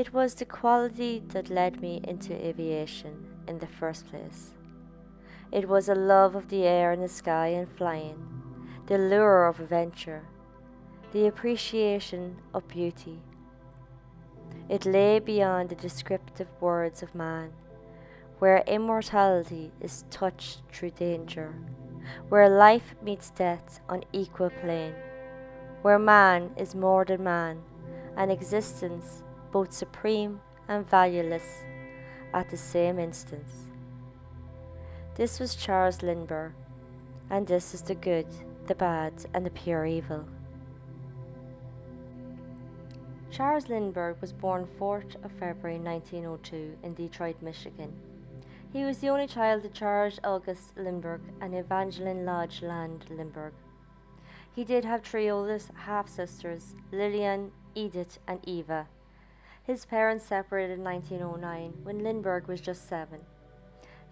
It was the quality that led me into aviation in the first place. It was a love of the air and the sky and flying, the lure of adventure, the appreciation of beauty. It lay beyond the descriptive words of man, where immortality is touched through danger, where life meets death on equal plane, where man is more than man, and existence both supreme and valueless at the same instance. This was Charles Lindbergh, and this is the good, the bad, and the pure evil. Charles Lindbergh was born 4th of February 1902 in Detroit, Michigan. He was the only child of Charles August Lindbergh and Evangeline Lodge Land Lindbergh. He did have three oldest half sisters, Lillian, Edith, and Eva. His parents separated in 1909 when Lindbergh was just seven.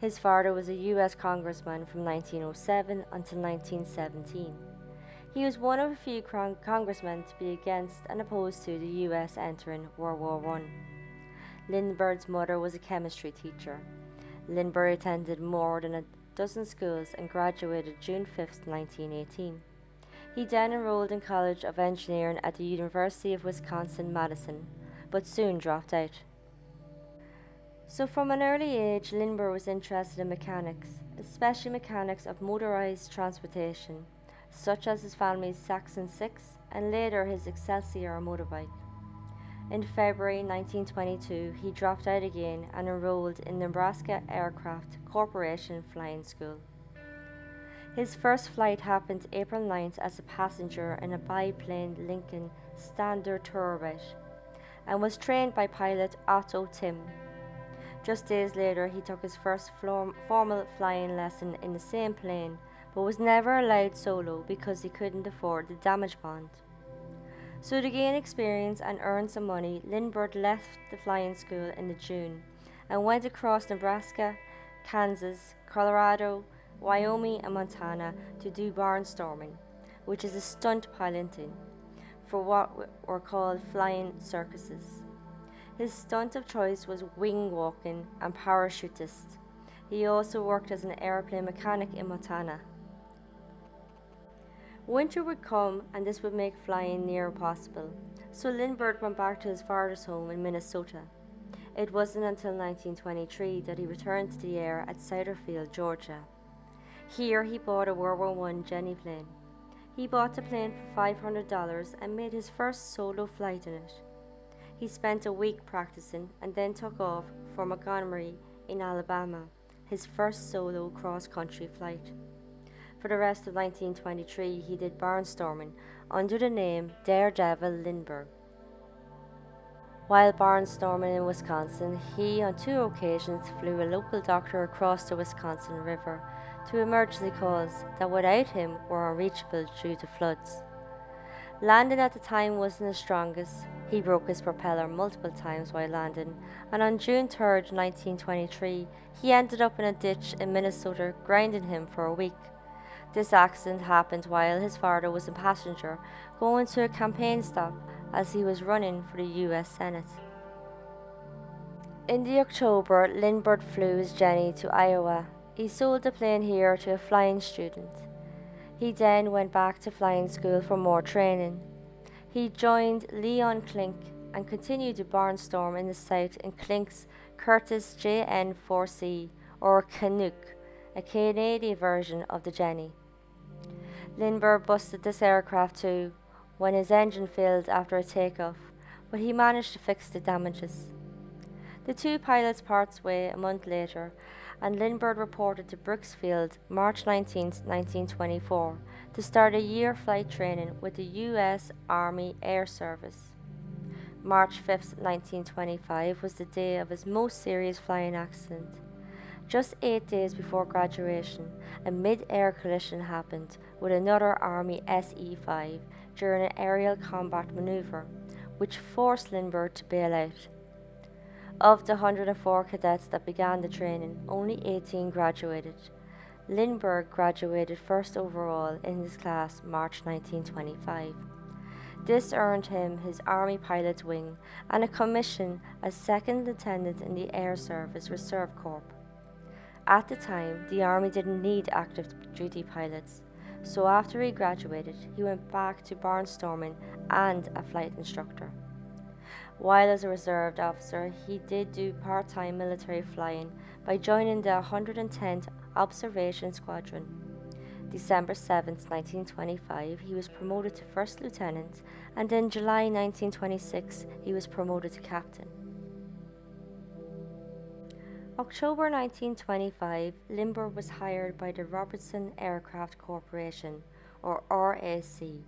His father was a U.S. congressman from 1907 until 1917. He was one of a few congressmen to be against and opposed to the U.S. entering World War I. Lindbergh's mother was a chemistry teacher. Lindbergh attended more than a dozen schools and graduated June 5, 1918. He then enrolled in College of Engineering at the University of Wisconsin Madison, but soon dropped out. So, from an early age, Lindbergh was interested in mechanics, especially mechanics of motorized transportation, such as his family's Saxon 6 and later his Excelsior motorbike. In February 1922, he dropped out again and enrolled in Nebraska Aircraft Corporation Flying School. His first flight happened April 9th as a passenger in a biplane Lincoln Standard Tourabout and was trained by pilot Otto Timm. Just days later, he took his first formal flying lesson in the same plane, but was never allowed solo because he couldn't afford the damage bond. So, to gain experience and earn some money, Lindbergh left the flying school in the June and went across Nebraska, Kansas, Colorado, Wyoming, and Montana to do barnstorming, which is a stunt piloting for what were called flying circuses. His stunt of choice was wing walking and parachutist. He also worked as an airplane mechanic in Montana. Winter would come and this would make flying near impossible, so Lindbergh went back to his father's home in Minnesota. It wasn't until 1923 that he returned to the air at Souther Field, Georgia. Here he bought a World War I Jenny plane. He bought the plane for $500 and made his first solo flight in it. He spent a week practicing and then took off for Montgomery in Alabama, his first solo cross country flight. For the rest of 1923, he did barnstorming under the name Daredevil Lindbergh. While barnstorming in Wisconsin, he on two occasions flew a local doctor across the Wisconsin River to emergency calls that without him were unreachable due to floods. Landing at the time wasn't his strongest. He broke his propeller multiple times while landing, and on June 3, 1923, he ended up in a ditch in Minnesota, grinding him for a week. This accident happened while his father was a passenger going to a campaign stop as he was running for the US Senate. In the October, Lindbergh flew his Jenny to Iowa he sold the plane here to a flying student. He then went back to flying school for more training. He joined Leon Klink and continued to barnstorm in the south in Klink's Curtiss JN4C or Canuck, a Canadian version of the Jenny. Lindbergh busted this aircraft too when his engine failed after a takeoff, but he managed to fix the damages. The two pilots parted ways a month later and Lindbergh reported to Brooksfield March 19, 1924, to start a year flight training with the U.S. Army Air Service. March 5, 1925 was the day of his most serious flying accident. Just eight days before graduation, a mid air collision happened with another Army SE 5 during an aerial combat maneuver, which forced Lindbergh to bail out. Of the 104 cadets that began the training, only 18 graduated. Lindbergh graduated first overall in his class March 1925. This earned him his Army Pilot's Wing and a commission as Second Lieutenant in the Air Service Reserve Corps. At the time, the Army didn't need active duty pilots, so after he graduated, he went back to barnstorming and a flight instructor. While as a reserve officer, he did do part time military flying by joining the 110th Observation Squadron. December 7, 1925, he was promoted to first lieutenant, and in July 1926, he was promoted to captain. October 1925, Lindbergh was hired by the Robertson Aircraft Corporation, or RAC,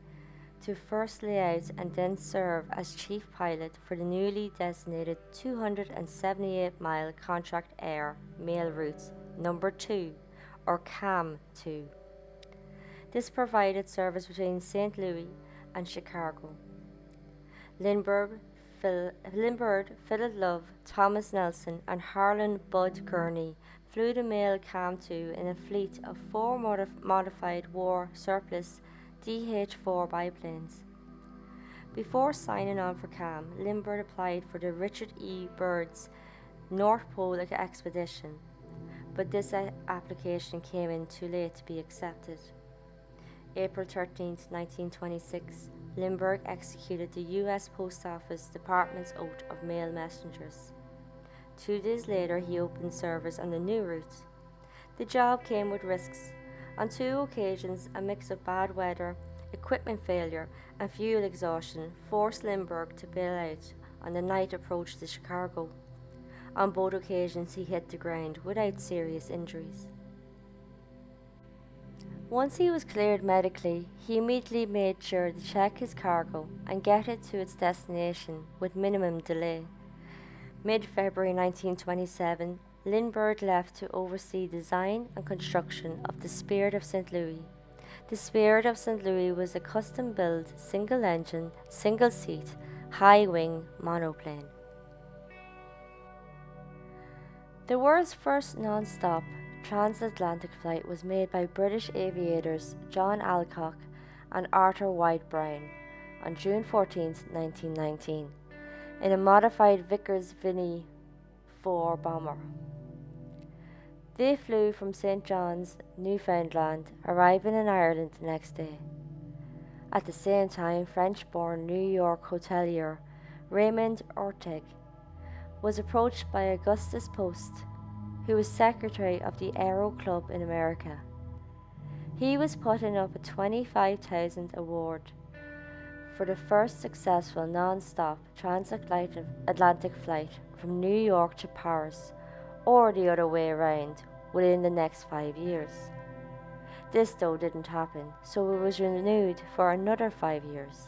to first lay out and then serve as chief pilot for the newly designated 278 mile Contract Air Mail Routes Number 2, or CAM 2. This provided service between St. Louis and Chicago. Lindbergh, Phil, Lindbergh, Philip Love, Thomas Nelson, and Harlan Bud Gurney flew the mail CAM 2 in a fleet of four modif- modified war surplus DH 4 biplanes. Before signing on for CAM, Lindbergh applied for the Richard E. Byrd's North Pole expedition, but this application came in too late to be accepted. April 13, 1926, Lindbergh executed the U.S. Post Office Department's oath of mail messengers. Two days later, he opened service on the new route. The job came with risks on two occasions, a mix of bad weather, equipment failure, and fuel exhaustion forced Lindbergh to bail out on the night approach to Chicago. On both occasions, he hit the ground without serious injuries. Once he was cleared medically, he immediately made sure to check his cargo and get it to its destination with minimum delay. Mid February 1927, Lindbergh left to oversee design and construction of the Spirit of St. Louis. The Spirit of St. Louis was a custom built, single engine, single seat, high wing monoplane. The world's first non stop transatlantic flight was made by British aviators John Alcock and Arthur Whitten Brown on June 14, 1919, in a modified Vickers Vimy 4 bomber. They flew from St. John's, Newfoundland, arriving in Ireland the next day. At the same time, French born New York hotelier Raymond Orteig was approached by Augustus Post, who was secretary of the Aero Club in America. He was putting up a 25,000 award for the first successful non-stop transatlantic flight from New York to Paris or the other way around within the next five years. This, though, didn't happen, so it was renewed for another five years.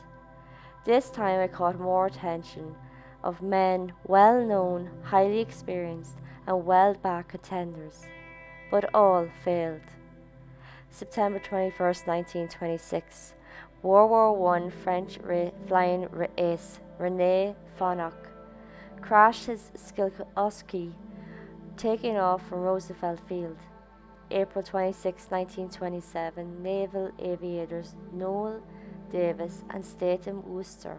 This time it caught more attention of men well known, highly experienced, and well back attenders, but all failed. September 21, 1926, World War I French flying ace Rene Fonck crashed his Sikorsky taking off from Roosevelt Field. April 26, 1927, naval aviators Noel Davis and Statham Wooster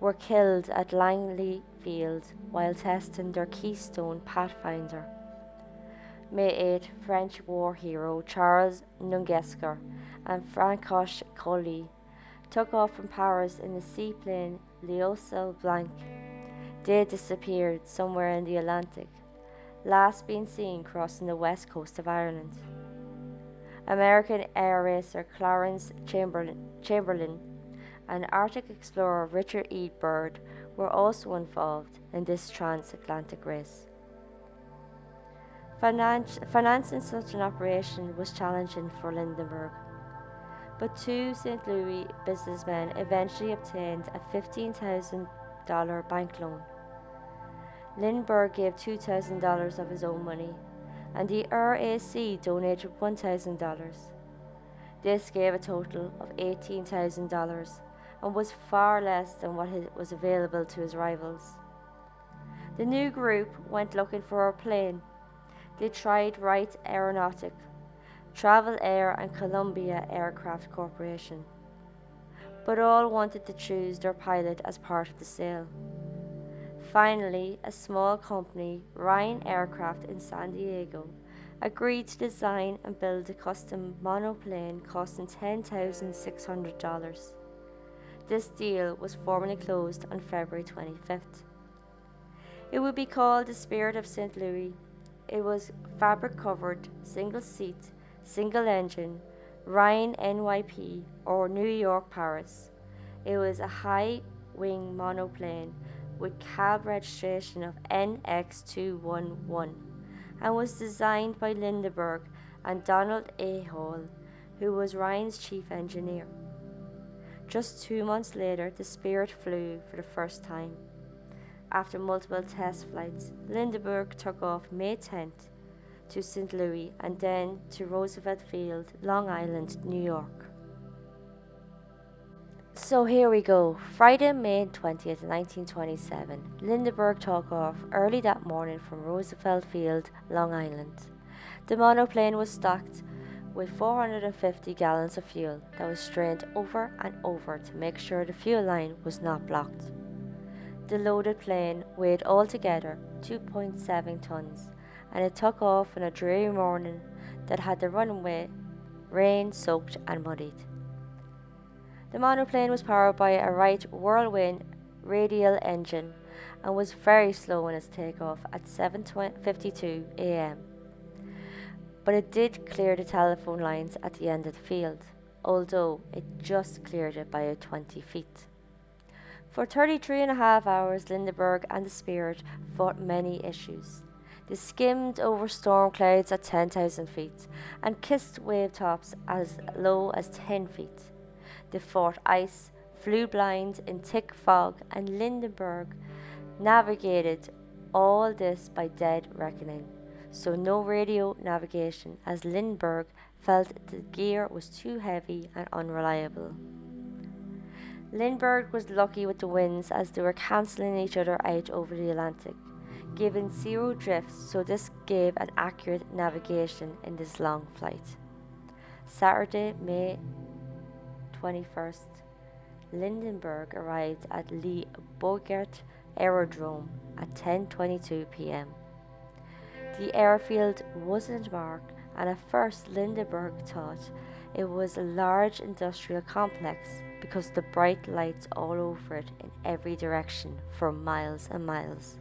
were killed at Langley Field while testing their Keystone Pathfinder. May 8, French war hero Charles Nungesser and Francois Coli took off from Paris in the seaplane L'Oiseau Blanc. They disappeared somewhere in the Atlantic last been seen crossing the west coast of Ireland. American air racer Clarence Chamberlin, Chamberlin and Arctic explorer Richard E. Byrd were also involved in this transatlantic race. Finan- financing such an operation was challenging for Lindbergh, but two St. Louis businessmen eventually obtained a $15,000 bank loan. Lindbergh gave $2,000 of his own money, and the RAC donated $1,000. This gave a total of $18,000 and was far less than what was available to his rivals. The new group went looking for a plane. They tried Wright Aeronautic, Travel Air, and Columbia Aircraft Corporation. but all wanted to choose their pilot as part of the sale. Finally, a small company, Ryan Aircraft in San Diego, agreed to design and build a custom monoplane costing $10,600. This deal was formally closed on February 25th. It would be called the Spirit of St. Louis. It was fabric covered, single seat, single engine, Ryan NYP or New York Paris. It was a high wing monoplane with cab registration of NX211 and was designed by Lindbergh and Donald A. Hall, who was Ryan's chief engineer. Just two months later, the Spirit flew for the first time. After multiple test flights, Lindbergh took off May 10th to St. Louis and then to Roosevelt Field, Long Island, New York. So here we go. Friday, May 20th, 1927. Lindbergh took off early that morning from Roosevelt Field, Long Island. The monoplane was stocked with 450 gallons of fuel that was strained over and over to make sure the fuel line was not blocked. The loaded plane weighed altogether 2.7 tons and it took off on a dreary morning that had the runway rain soaked and muddied. The monoplane was powered by a Wright Whirlwind radial engine and was very slow in its takeoff at 7:52 a.m. But it did clear the telephone lines at the end of the field, although it just cleared it by 20 feet. For 33 and a half hours, Lindbergh and the Spirit fought many issues. They skimmed over storm clouds at 10,000 feet and kissed wave tops as low as 10 feet. They fought ice, flew blind in thick fog, and Lindbergh navigated all this by dead reckoning. So, no radio navigation, as Lindbergh felt the gear was too heavy and unreliable. Lindbergh was lucky with the winds as they were cancelling each other out over the Atlantic, giving zero drifts, so this gave an accurate navigation in this long flight. Saturday, May 21st, Lindbergh arrived at Le Bourget Aerodrome at 10:22 p.m. The airfield wasn't marked, and at first Lindbergh thought it was a large industrial complex because the bright lights all over it in every direction for miles and miles.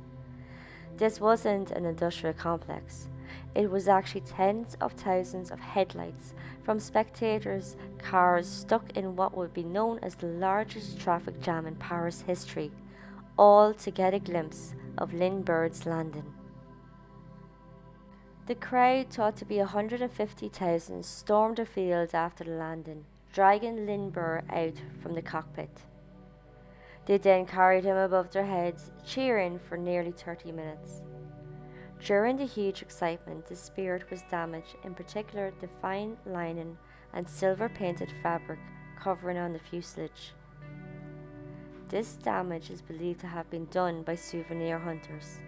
This wasn't an industrial complex. It was actually tens of thousands of headlights from spectators' cars stuck in what would be known as the largest traffic jam in Paris history, all to get a glimpse of Lindbergh's landing. The crowd, thought to be 150,000, stormed the field after the landing, dragging Lindbergh out from the cockpit. They then carried him above their heads, cheering for nearly 30 minutes. During the huge excitement, the Spirit was damaged, in particular the fine linen and silver painted fabric covering on the fuselage. This damage is believed to have been done by souvenir hunters.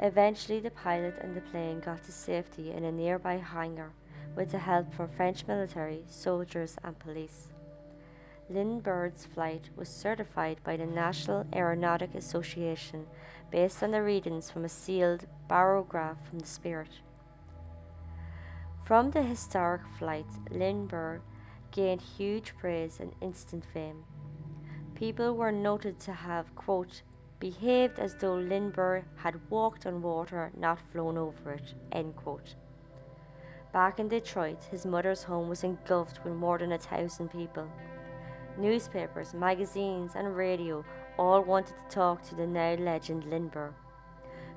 Eventually, the pilot and the plane got to safety in a nearby hangar with the help from French military, soldiers, and police. Lindbergh's flight was certified by the National Aeronautic Association based on the readings from a sealed barograph from the Spirit. From the historic flight, Lindbergh gained huge praise and instant fame. People were noted to have, quote, behaved as though Lindbergh had walked on water, not flown over it. End quote. Back in Detroit, his mother's home was engulfed with more than a thousand people. Newspapers, magazines, and radio all wanted to talk to the now legend Lindbergh.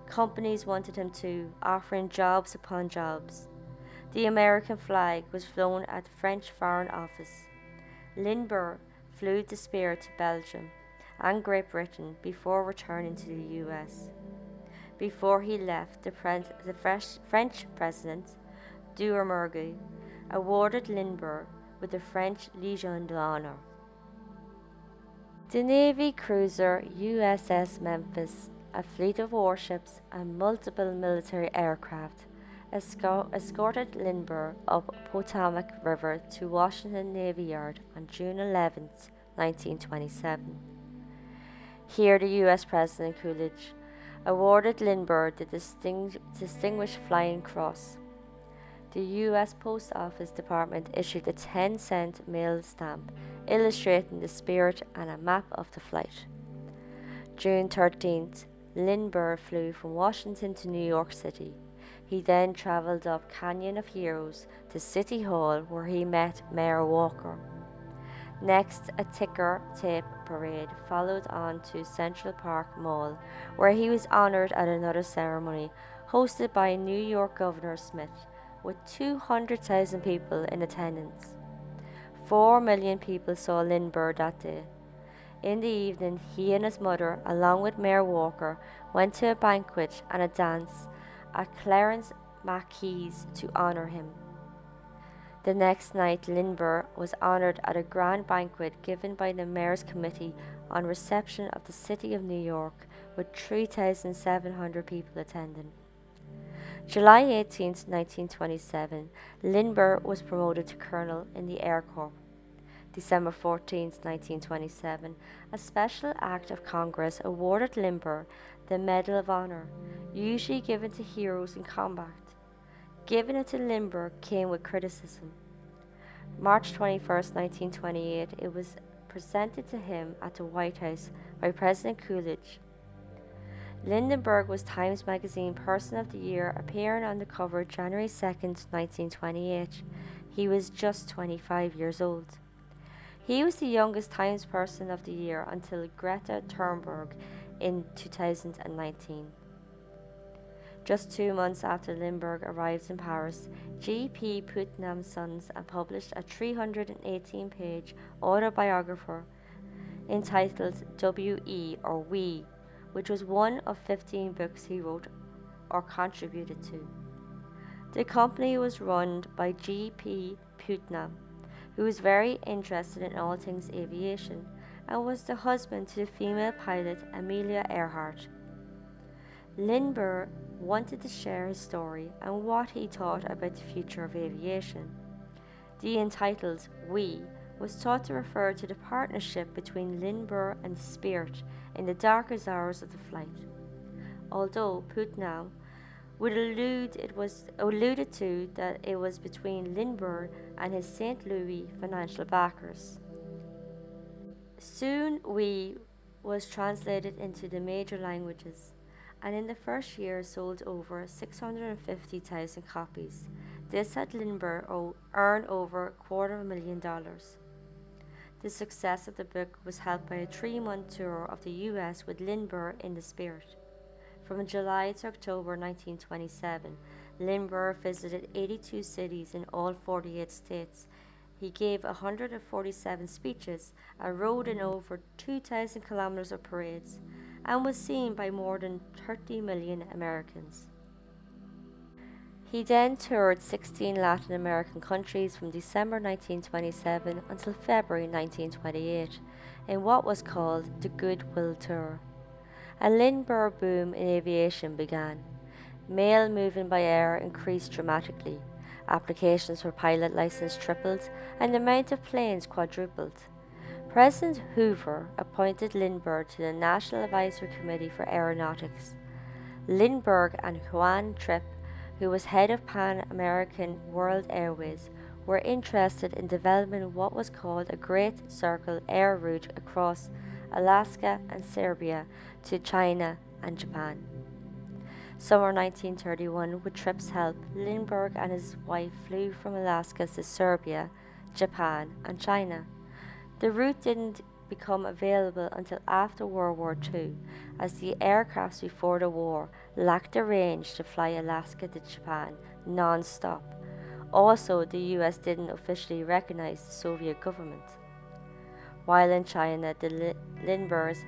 Companies wanted him too, offering jobs upon jobs. The American flag was flown at the French Foreign Office. Lindbergh flew the Spirit to Belgium and Great Britain before returning to the US. Before he left, the, pre- the French president, Doumergue, awarded Lindbergh with the French Legion d'Honneur. The Navy cruiser USS Memphis, a fleet of warships, and multiple military aircraft escorted Lindbergh up Potomac River to Washington Navy Yard on June 11, 1927. Here, the US President Coolidge awarded Lindbergh the Distinguished Flying Cross. The US Post Office Department issued a 10 cent mail stamp illustrating the spirit and a map of the flight. June 13th, Lindbergh flew from Washington to New York City. He then traveled up Canyon of Heroes to City Hall where he met Mayor Walker. Next, a ticker tape parade followed on to Central Park Mall, where he was honored at another ceremony hosted by New York Governor Smith, with 200,000 people in attendance. Four million people saw Lindbergh that day. In the evening, he and his mother, along with Mayor Walker, went to a banquet and a dance at Clarence Mackay's to honor him. The next night, Lindbergh was honored at a grand banquet given by the Mayor's Committee on Reception of the City of New York, with 3,700 people attending. July 18, 1927, Lindbergh was promoted to colonel in the Air Corps. December 14, 1927, a special act of Congress awarded Lindbergh the Medal of Honor, usually given to heroes in combat. Giving it to Lindbergh came with criticism. March 21, 1928, it was presented to him at the White House by President Coolidge. Lindbergh was Times Magazine Person of the Year, appearing on the cover January 2, 1928. He was just 25 years old. He was the youngest Times Person of the Year until Greta Thunberg in 2019. Just two months after Lindbergh arrived in Paris, G.P. Putnam's Sons published a 318 page autobiography entitled W.E. or We, which was one of 15 books he wrote or contributed to. The company was run by G.P. Putnam, who was very interested in all things aviation and was the husband to the female pilot Amelia Earhart. Lindbergh wanted to share his story and what he thought about the future of aviation. The entitled We was thought to refer to the partnership between Lindbergh and Spirit in the darkest hours of the flight. Although Putnam would allude it was alluded to that it was between Lindbergh and his St. Louis financial backers. Soon We was translated into the major languages and in the first year sold over 650,000 copies. This had Lindbergh earn over a quarter of a million dollars. The success of the book was helped by a three month tour of the US with Lindbergh in the Spirit. From July to October 1927, Lindbergh visited 82 cities in all 48 states. He gave 147 speeches and rode in over 2,000 kilometers of parades and was seen by more than 30 million Americans. He then toured 16 Latin American countries from December 1927 until February 1928 in what was called the Goodwill Tour. A Lindbergh boom in aviation began. Mail moving by air increased dramatically. Applications for pilot license tripled and the amount of planes quadrupled. President Hoover appointed Lindbergh to the National Advisory Committee for Aeronautics. Lindbergh and Juan Trippe, who was head of Pan American World Airways, were interested in developing what was called a Great Circle air route across Alaska and Siberia to China and Japan. Summer 1931, with Trippe's help, Lindbergh and his wife flew from Alaska to Siberia, Japan, and China. The route didn't become available until after World War II, as the aircrafts before the war lacked the range to fly Alaska to Japan non stop. Also, the US didn't officially recognize the Soviet government. While in China, the Lindberghs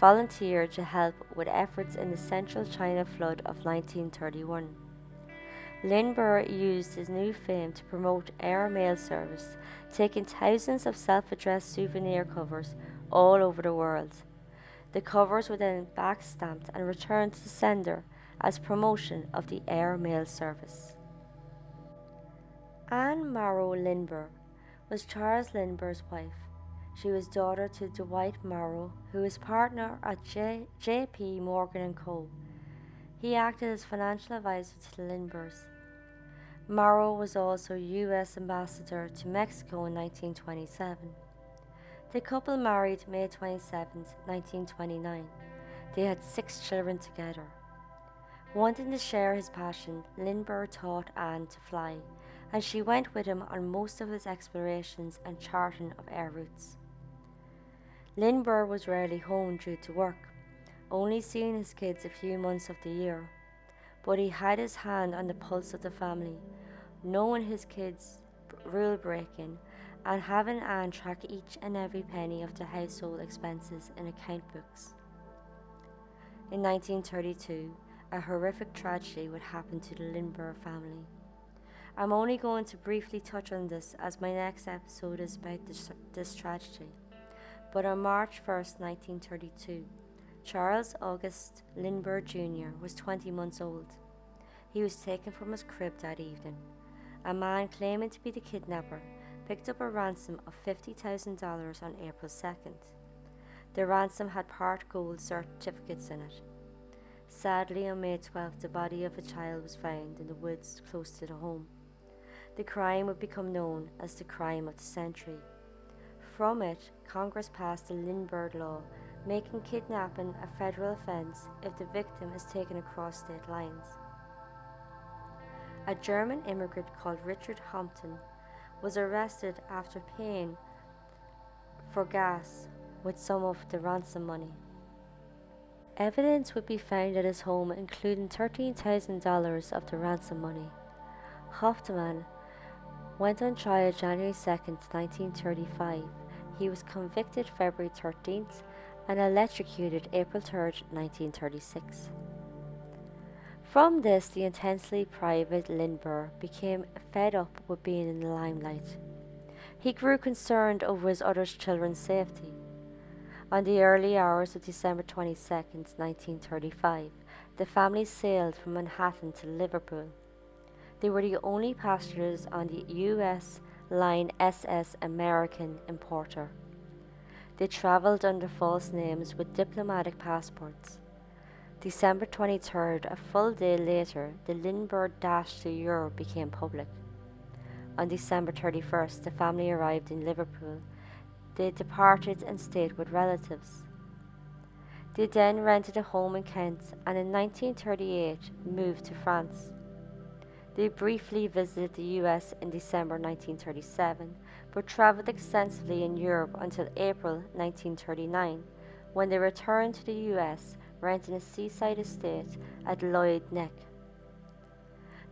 volunteered to help with efforts in the central China flood of 1931. Lindbergh used his new fame to promote air mail service, taking thousands of self addressed souvenir covers all over the world. The covers were then back stamped and returned to the sender as promotion of the air mail service. Anne Morrow Lindbergh was Charles Lindbergh's wife. She was daughter to Dwight Morrow, who was partner at J- J.P. Morgan & Co. He acted as financial advisor to Lindberghs. Morrow was also U.S. ambassador to Mexico in 1927. The couple married May 27, 1929. They had six children together. Wanting to share his passion, Lindbergh taught Anne to fly, and she went with him on most of his explorations and charting of air routes. Lindbergh was rarely home due to work, only seeing his kids a few months of the year, but he had his hand on the pulse of the family, knowing his kids' rule breaking and having Anne track each and every penny of the household expenses in account books. In 1932, a horrific tragedy would happen to the Lindbergh family. I'm only going to briefly touch on this as my next episode is about this, this tragedy. But on March 1st, 1932, Charles August Lindbergh Jr. was 20 months old. He was taken from his crib that evening. A man claiming to be the kidnapper picked up a ransom of $50,000 on April 2nd. The ransom had part gold certificates in it. Sadly, on May 12th, the body of a child was found in the woods close to the home. The crime would become known as the crime of the century. From it, Congress passed the Lindbergh Law, making kidnapping a federal offense if the victim is taken across state lines. A German immigrant called Richard Hauptmann was arrested after paying for gas with some of the ransom money. Evidence would be found at his home, including $13,000 of the ransom money. Hauptmann went on trial January 2, 1935 he was convicted February 13th and electrocuted April 3, 1936. From this, the intensely private Lindbergh became fed up with being in the limelight. He grew concerned over his other children's safety. On the early hours of December 22, 1935, the family sailed from Manhattan to Liverpool. They were the only passengers on the U.S line SS American importer. They travelled under false names with diplomatic passports. December 23rd, a full day later, the Lindbergh dash to Europe became public. On December 31st, the family arrived in Liverpool. They departed and stayed with relatives. They then rented a home in Kent and in 1938 moved to France. They briefly visited the US in December 1937, but traveled extensively in Europe until April 1939, when they returned to the US, renting a seaside estate at Lloyd Neck.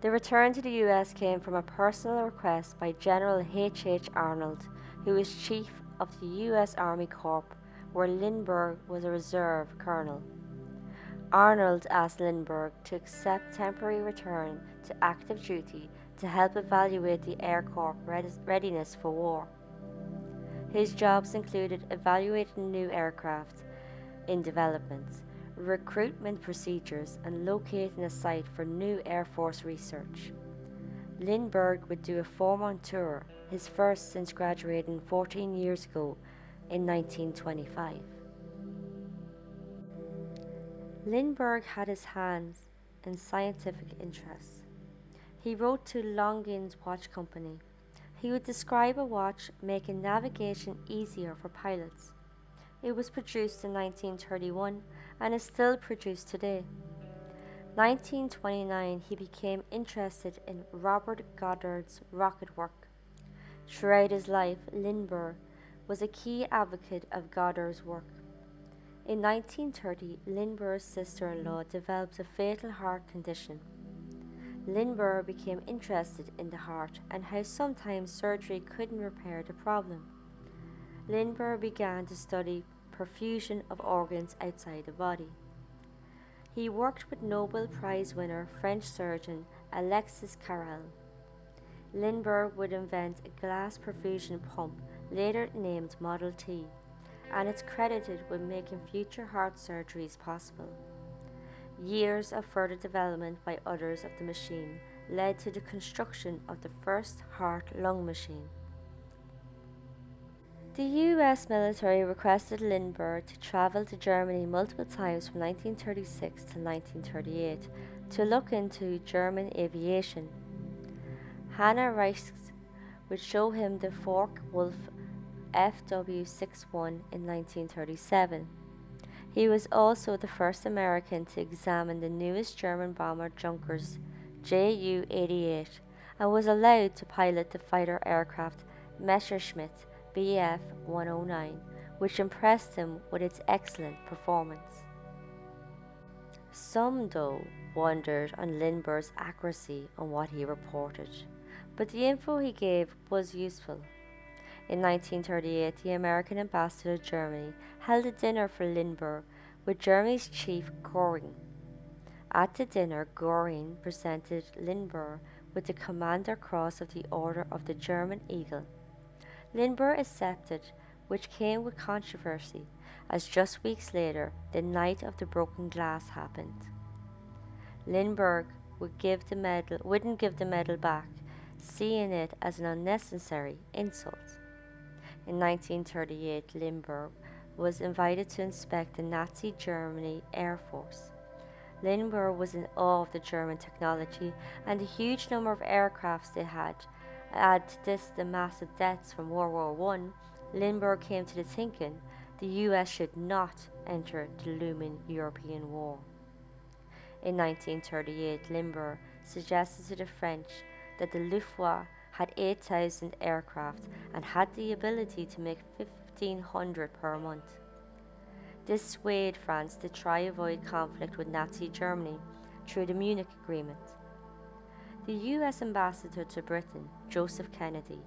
The return to the US came from a personal request by General H. H. Arnold, who was chief of the US Army Corps, where Lindbergh was a reserve colonel. Arnold asked Lindbergh to accept temporary return to active duty to help evaluate the Air Corps readiness for war. His jobs included evaluating new aircraft in development, recruitment procedures, and locating a site for new Air Force research. Lindbergh would do a four month tour, his first since graduating 14 years ago in 1925. Lindbergh had his hands in scientific interests. He wrote to Longines Watch Company. He would describe a watch making navigation easier for pilots. It was produced in 1931 and is still produced today. 1929 he became interested in Robert Goddard's rocket work. Throughout his life, Lindbergh was a key advocate of Goddard's work. In 1930, Lindbergh's sister in law developed a fatal heart condition. Lindbergh became interested in the heart and how sometimes surgery couldn't repair the problem. Lindbergh began to study perfusion of organs outside the body. He worked with Nobel Prize winner French surgeon Alexis Carrel. Lindbergh would invent a glass perfusion pump, later named Model T and it's credited with making future heart surgeries possible. Years of further development by others of the machine led to the construction of the first heart lung machine. The US military requested Lindbergh to travel to Germany multiple times from 1936 to 1938 to look into German aviation. Hanna Reitsch would show him the Focke-Wulf FW-61 in 1937. He was also the first American to examine the newest German bomber Junkers Ju-88 and was allowed to pilot the fighter aircraft Messerschmitt Bf 109, which impressed him with its excellent performance. Some, though, wondered on Lindbergh's accuracy on what he reported, but the info he gave was useful. In 1938, the American ambassador to Germany held a dinner for Lindbergh with Germany's chief Göring. At the dinner, Göring presented Lindbergh with the Commander Cross of the Order of the German Eagle. Lindbergh accepted, which came with controversy, as just weeks later the night of the broken glass happened. Lindbergh would give the medal, wouldn't give the medal back, seeing it as an unnecessary insult. In 1938, Lindbergh was invited to inspect the Nazi Germany Air Force. Lindbergh was in awe of the German technology and the huge number of aircrafts they had. Add to this the massive debts from World War I, Lindbergh came to the thinking the US should not enter the looming European war. In 1938, Lindbergh suggested to the French that the Luftwaffe had 8,000 aircraft and had the ability to make 1,500 per month. This swayed France to try to avoid conflict with Nazi Germany through the Munich Agreement. The US ambassador to Britain, Joseph Kennedy,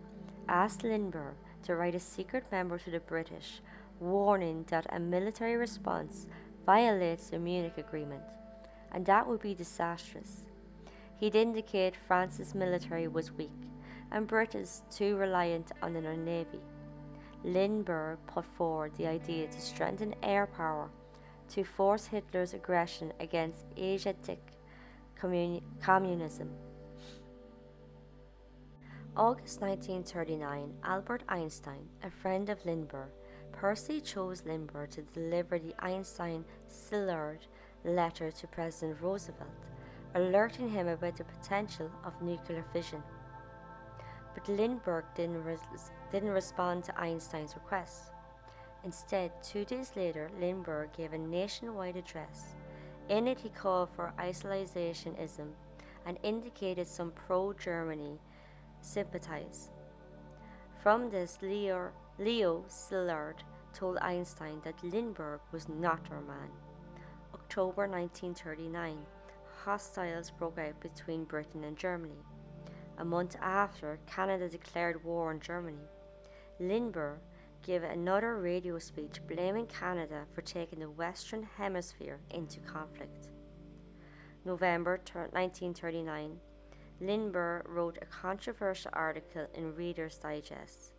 asked Lindbergh to write a secret memo to the British warning that a military response violates the Munich Agreement, and that would be disastrous. He'd indicate France's military was weak and Britain's too reliant on their navy. Lindbergh put forward the idea to strengthen air power to force Hitler's aggression against Asiatic commun- communism. August 1939, Albert Einstein, a friend of Lindbergh, personally chose Lindbergh to deliver the Einstein Szilard letter to President Roosevelt, alerting him about the potential of nuclear fission but Lindbergh didn't, res- didn't respond to Einstein's request. Instead, two days later, Lindbergh gave a nationwide address. In it, he called for isolationism and indicated some pro Germany sympathies. From this, Leo, Leo Szilard told Einstein that Lindbergh was not our man. October 1939, hostiles broke out between Britain and Germany. A month after, Canada declared war on Germany. Lindbergh gave another radio speech blaming Canada for taking the Western Hemisphere into conflict. November 1939, Lindbergh wrote a controversial article in Reader's Digest.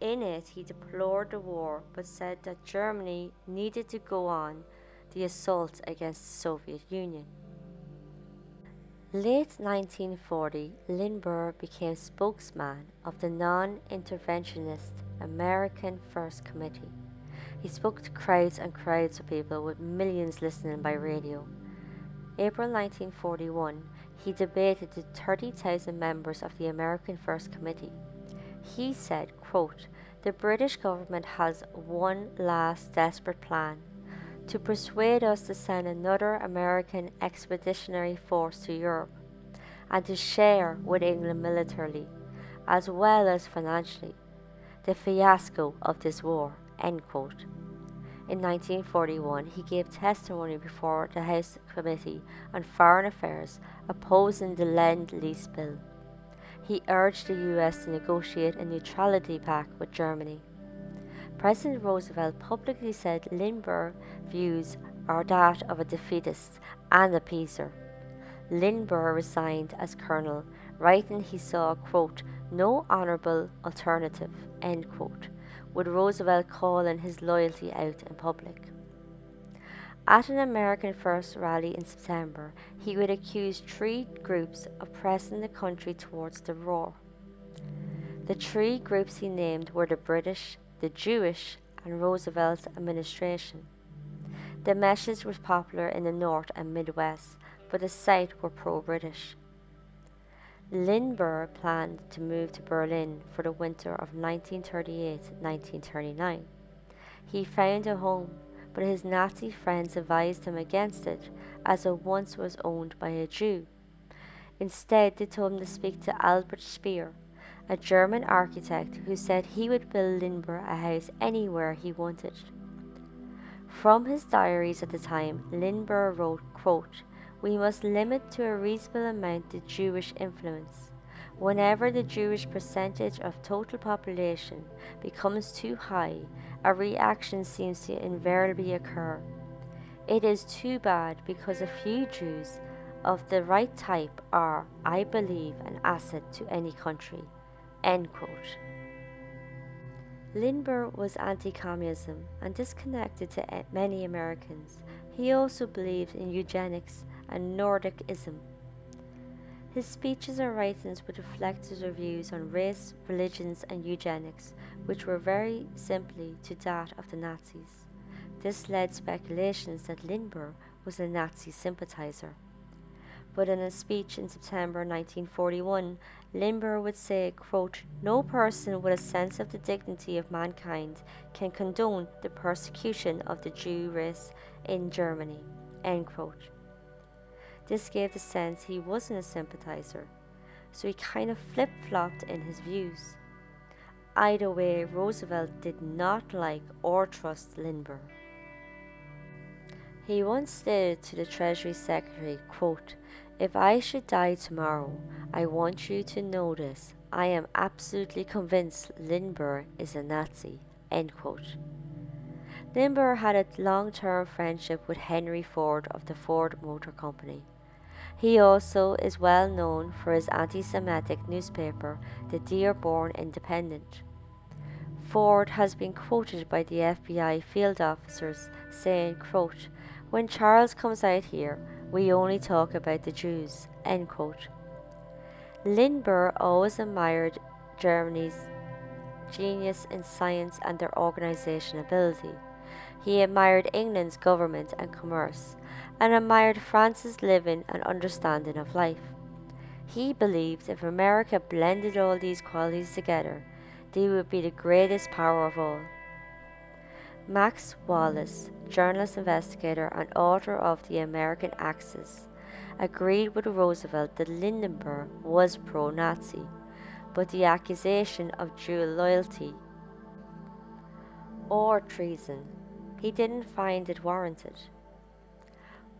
In it, he deplored the war but said that Germany needed to go on the assault against the Soviet Union. Late 1940, Lindbergh became spokesman of the non interventionist American First Committee. He spoke to crowds and crowds of people with millions listening by radio. April 1941, he debated the 30,000 members of the American First Committee. He said, quote, The British government has one last desperate plan to persuade us to send another American expeditionary force to Europe and to share with England militarily as well as financially the fiasco of this war. In 1941, he gave testimony before the House Committee on Foreign Affairs opposing the Lend Lease Bill. He urged the US to negotiate a neutrality pact with Germany. President Roosevelt publicly said Lindbergh's views are that of a defeatist and a peacer. Lindbergh resigned as colonel, writing he saw, quote, no honourable alternative, end quote, with Roosevelt calling his loyalty out in public. At an American First rally in September, he would accuse three groups of pressing the country towards the war. The three groups he named were the British, the Jewish and Roosevelt's administration. The message was popular in the North and Midwest, but the South were pro British. Lindbergh planned to move to Berlin for the winter of 1938 1939. He found a home, but his Nazi friends advised him against it as it once was owned by a Jew. Instead, they told him to speak to Albert Speer, a German architect who said he would build Lindbergh a house anywhere he wanted. From his diaries at the time, Lindbergh wrote, quote, We must limit to a reasonable amount the Jewish influence. Whenever the Jewish percentage of total population becomes too high, a reaction seems to invariably occur. It is too bad because a few Jews of the right type are, I believe, an asset to any country. End quote. Lindbergh was anti communism and disconnected to many Americans. He also believed in eugenics and Nordicism. His speeches and writings would reflect his views on race, religions, and eugenics, which were very simply to that of the Nazis. This led speculations that Lindbergh was a Nazi sympathizer but in a speech in September 1941, Lindbergh would say, quote, No person with a sense of the dignity of mankind can condone the persecution of the Jew race in Germany. End quote. This gave the sense he wasn't a sympathizer, so he kind of flip flopped in his views. Either way, Roosevelt did not like or trust Lindbergh. He once stated to the Treasury Secretary, quote, if I should die tomorrow, I want you to this. I am absolutely convinced Lindbergh is a Nazi. End quote. Lindbergh had a long term friendship with Henry Ford of the Ford Motor Company. He also is well known for his anti Semitic newspaper, the Dearborn Independent. Ford has been quoted by the FBI field officers saying, quote, When Charles comes out here, we only talk about the Jews. End quote. Lindbergh always admired Germany's genius in science and their organization ability. He admired England's government and commerce, and admired France's living and understanding of life. He believed if America blended all these qualities together, they would be the greatest power of all. Max Wallace, journalist, investigator, and author of The American Axis, agreed with Roosevelt that Lindbergh was pro Nazi, but the accusation of dual loyalty or treason, he didn't find it warranted.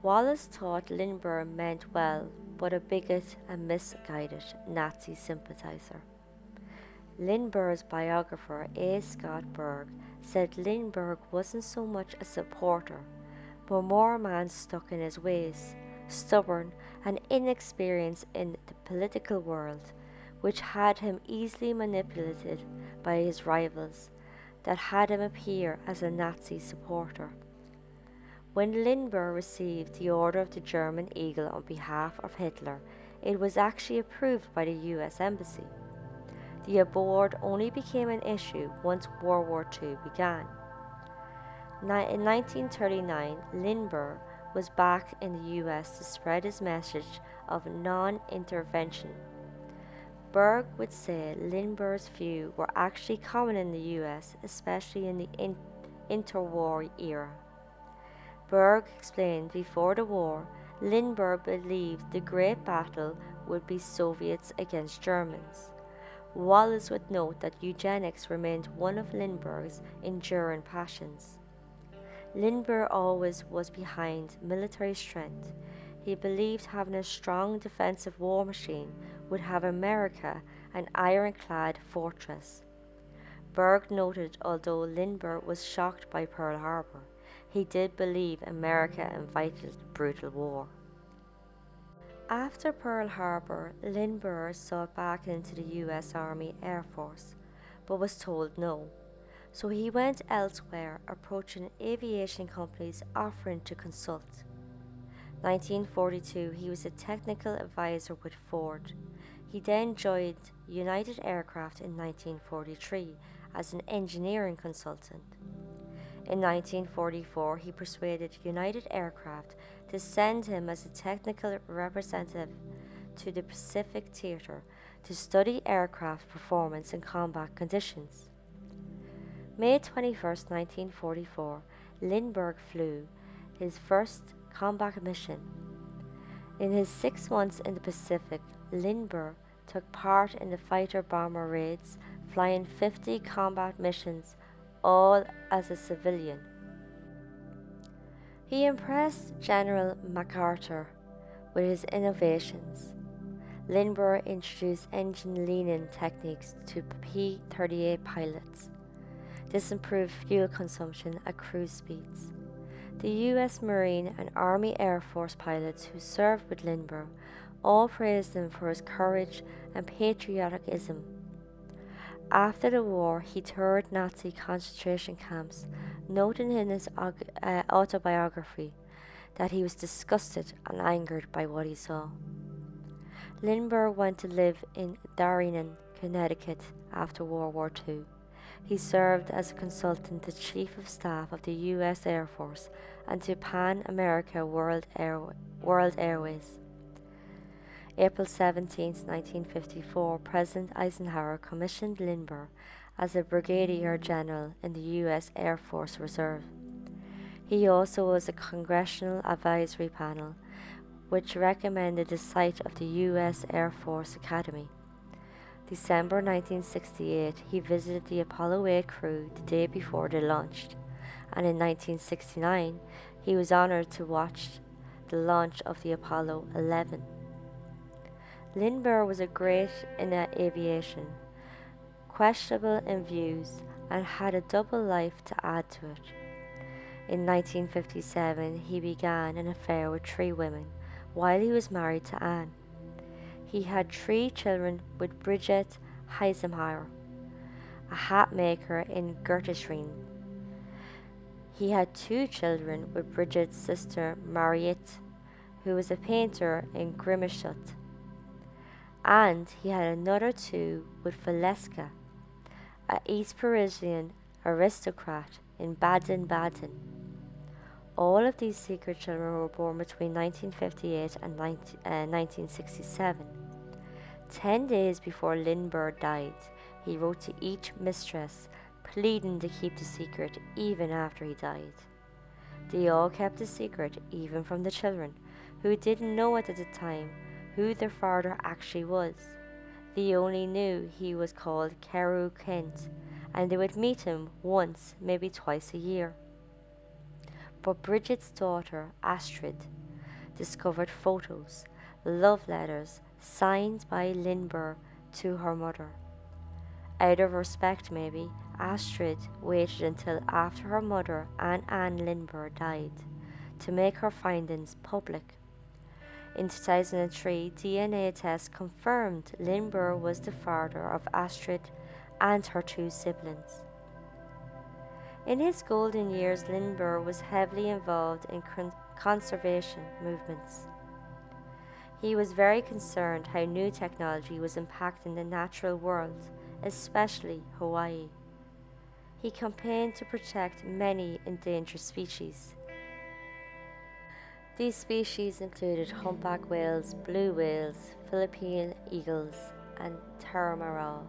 Wallace thought Lindbergh meant well, but a bigot and misguided Nazi sympathizer. Lindbergh's biographer A. Scott Berg said Lindbergh wasn't so much a supporter, but more a man stuck in his ways, stubborn and inexperienced in the political world, which had him easily manipulated by his rivals, that had him appear as a Nazi supporter. When Lindbergh received the Order of the German Eagle on behalf of Hitler, it was actually approved by the US Embassy. The award only became an issue once World War II began. In 1939, Lindbergh was back in the US to spread his message of non intervention. Berg would say Lindbergh's views were actually common in the US, especially in the in- interwar era. Berg explained before the war, Lindbergh believed the great battle would be Soviets against Germans. Wallace would note that eugenics remained one of Lindbergh's enduring passions. Lindbergh always was behind military strength. He believed having a strong defensive war machine would have America an ironclad fortress. Berg noted although Lindbergh was shocked by Pearl Harbor, he did believe America invited brutal war. After Pearl Harbor, Lindbergh sought back into the US Army Air Force, but was told no. So he went elsewhere, approaching aviation companies offering to consult. 1942, he was a technical advisor with Ford. He then joined United Aircraft in 1943 as an engineering consultant. In 1944, he persuaded United Aircraft to send him as a technical representative to the Pacific Theatre to study aircraft performance in combat conditions. May 21, 1944, Lindbergh flew his first combat mission. In his six months in the Pacific, Lindbergh took part in the fighter bomber raids, flying 50 combat missions, all as a civilian. He impressed General MacArthur with his innovations. Lindbergh introduced engine lean-in techniques to P 38 pilots. This improved fuel consumption at cruise speeds. The U.S. Marine and Army Air Force pilots who served with Lindbergh all praised him for his courage and patriotism. After the war, he toured Nazi concentration camps, noting in his uh, autobiography that he was disgusted and angered by what he saw. Lindbergh went to live in Darien, Connecticut after World War II. He served as a consultant to Chief of Staff of the U.S. Air Force and to Pan America World, Air- World Airways. April 17, 1954, President Eisenhower commissioned Lindbergh as a brigadier general in the U.S. Air Force Reserve. He also was a congressional advisory panel which recommended the site of the U.S. Air Force Academy. December 1968, he visited the Apollo 8 crew the day before they launched, and in 1969, he was honored to watch the launch of the Apollo 11. Lindbergh was a great in aviation, questionable in views, and had a double life to add to it. In 1957, he began an affair with three women while he was married to Anne. He had three children with Bridget Heisenheimer, a hat maker in Gertesheim. He had two children with Bridget's sister Mariette, who was a painter in Grimmerstadt. And he had another two with Valeska, a East Prussian aristocrat in Baden Baden. All of these secret children were born between 1958 and 19, uh, 1967. Ten days before Lindbergh died, he wrote to each mistress, pleading to keep the secret even after he died. They all kept the secret, even from the children, who didn't know it at the time who their father actually was. They only knew he was called Careu Kent, and they would meet him once, maybe twice a year. But Bridget's daughter, Astrid, discovered photos, love letters signed by Lindbergh to her mother. Out of respect, maybe, Astrid waited until after her mother and Anne Lindbergh died to make her findings public. In 2003, DNA tests confirmed Lindbergh was the father of Astrid and her two siblings. In his golden years, Lindbergh was heavily involved in con- conservation movements. He was very concerned how new technology was impacting the natural world, especially Hawaii. He campaigned to protect many endangered species. These species included humpback whales, blue whales, Philippine eagles, and Taramarau.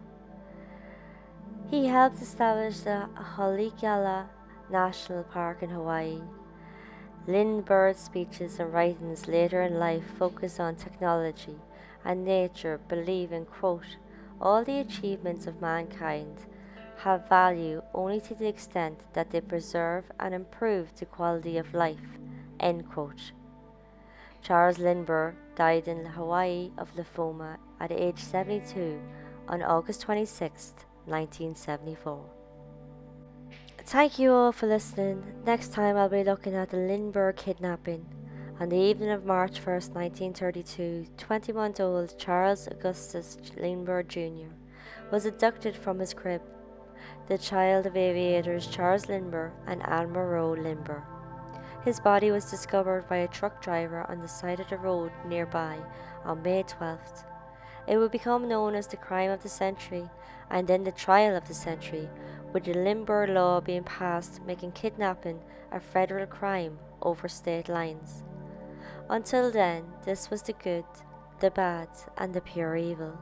He helped establish the Haleakala National Park in Hawaii. Lindbergh's speeches and writings later in life focus on technology and nature, believing, quote, all the achievements of mankind have value only to the extent that they preserve and improve the quality of life, end quote. Charles Lindbergh died in Hawaii of lymphoma at age 72 on August 26, 1974. Thank you all for listening. Next time I'll be looking at the Lindbergh kidnapping. On the evening of March 1, 1932, 21 month old Charles Augustus Lindbergh Jr. was abducted from his crib, the child of aviators Charles Lindbergh and Anne Morrow Lindbergh. His body was discovered by a truck driver on the side of the road nearby on May 12th. It would become known as the crime of the century and then the trial of the century, with the Lindbergh law being passed making kidnapping a federal crime over state lines. Until then, this was the good, the bad, and the pure evil.